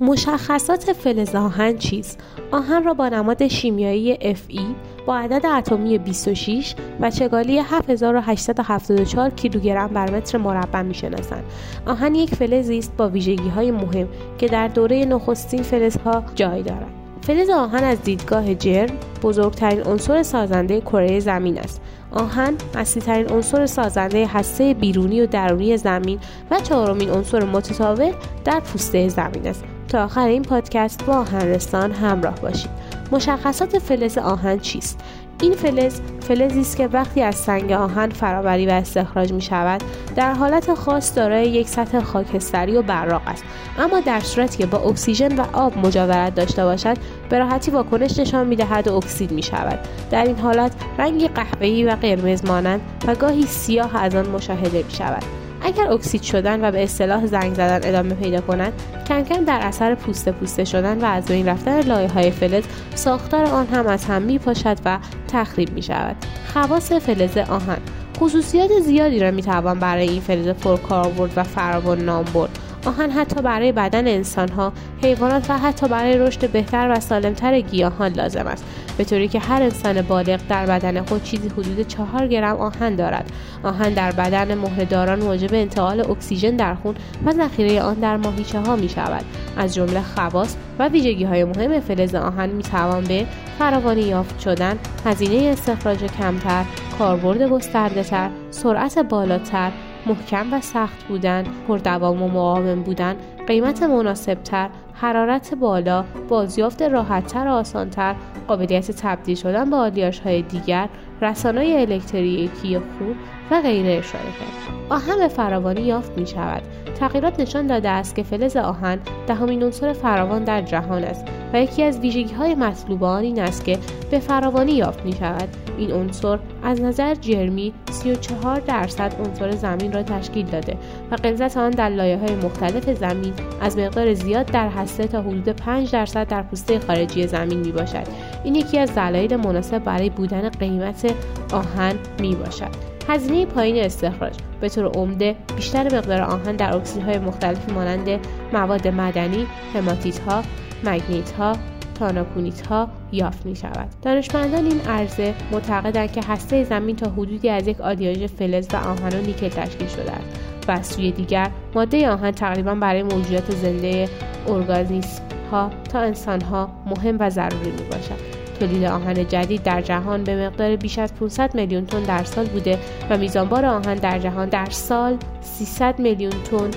مشخصات فلز آهن چیست؟ آهن را با نماد شیمیایی Fe با عدد اتمی 26 و چگالی 7874 کیلوگرم بر متر مربع می‌شناسند. آهن یک فلزی است با ویژگی های مهم که در دوره نخستین فلزها جای دارد. فلز آهن از دیدگاه جرم بزرگترین عنصر سازنده کره زمین است. آهن اصلیترین عنصر سازنده هسته بیرونی و درونی زمین و چهارمین عنصر متطابق در پوسته زمین است. تا آخر این پادکست با آهنرستان همراه باشید. مشخصات فلز آهن چیست؟ این فلز فلزی است که وقتی از سنگ آهن فرآوری و استخراج می شود در حالت خاص دارای یک سطح خاکستری و براق است. اما در صورتی که با اکسیژن و آب مجاورت داشته باشد به راحتی واکنش نشان می دهد و اکسید می شود. در این حالت رنگی قهوه‌ای و قرمز مانند و گاهی سیاه از آن مشاهده می شود. اگر اکسید شدن و به اصطلاح زنگ زدن ادامه پیدا کند کم کم در اثر پوسته پوسته شدن و از بین رفتن لایه های فلز ساختار آن هم از هم می پاشد و تخریب می شود خواص فلز آهن. خصوصیات زیادی را می توان برای این فلز پرکاربرد و فراوان نام برد. آهن حتی برای بدن انسانها حیوانات و حتی برای رشد بهتر و سالمتر گیاهان لازم است. به طوری که هر انسان بالغ در بدن خود چیزی حدود چهار گرم آهن دارد. آهن در بدن مهرهداران موجب انتقال اکسیژن در خون و ذخیره آن در ماهیچه ها می شود از جمله خواص و ویژگی های مهم فلز آهن می توان به فراوانی یافت شدن هزینه استخراج کمتر کاربرد گسترده تر سرعت بالاتر محکم و سخت بودن پردوام و مقاوم بودن قیمت مناسبتر حرارت بالا بازیافت راحتتر و آسانتر قابلیت تبدیل شدن به آلیاش های دیگر رسانای الکتریکی خون و غیره اشاره کرد. آهن به فراوانی یافت می شود تغییرات نشان داده است که فلز آهن دهمین عنصر فراوان در جهان است و یکی از ویژگی های مطلوب آن این است که به فراوانی یافت می شود این عنصر از نظر جرمی 34 درصد عنصر زمین را تشکیل داده و غلظت آن در لایه های مختلف زمین از مقدار زیاد در هسته تا حدود 5 درصد در پوسته خارجی زمین می باشد این یکی از دلایل مناسب برای بودن قیمت آهن می باشد هزینه پایین استخراج به طور عمده بیشتر مقدار آهن در اکسیدهای مختلفی مانند مواد مدنی، هماتیت ها، مگنیت ها، تاناکونیت ها یافت می شود. دانشمندان این عرضه معتقدند که هسته زمین تا حدودی از یک آلیاژ فلز و آهن و نیکل تشکیل شده است و از سوی دیگر ماده آهن تقریبا برای موجودات زنده ارگانیسم ها تا انسان ها مهم و ضروری می باشد. تولید آهن جدید در جهان به مقدار بیش از 500 میلیون تن در سال بوده و میزانبار آهن در جهان در سال 300 میلیون تن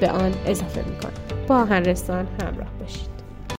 به آن اضافه می‌کنه با آهن رستان همراه باشید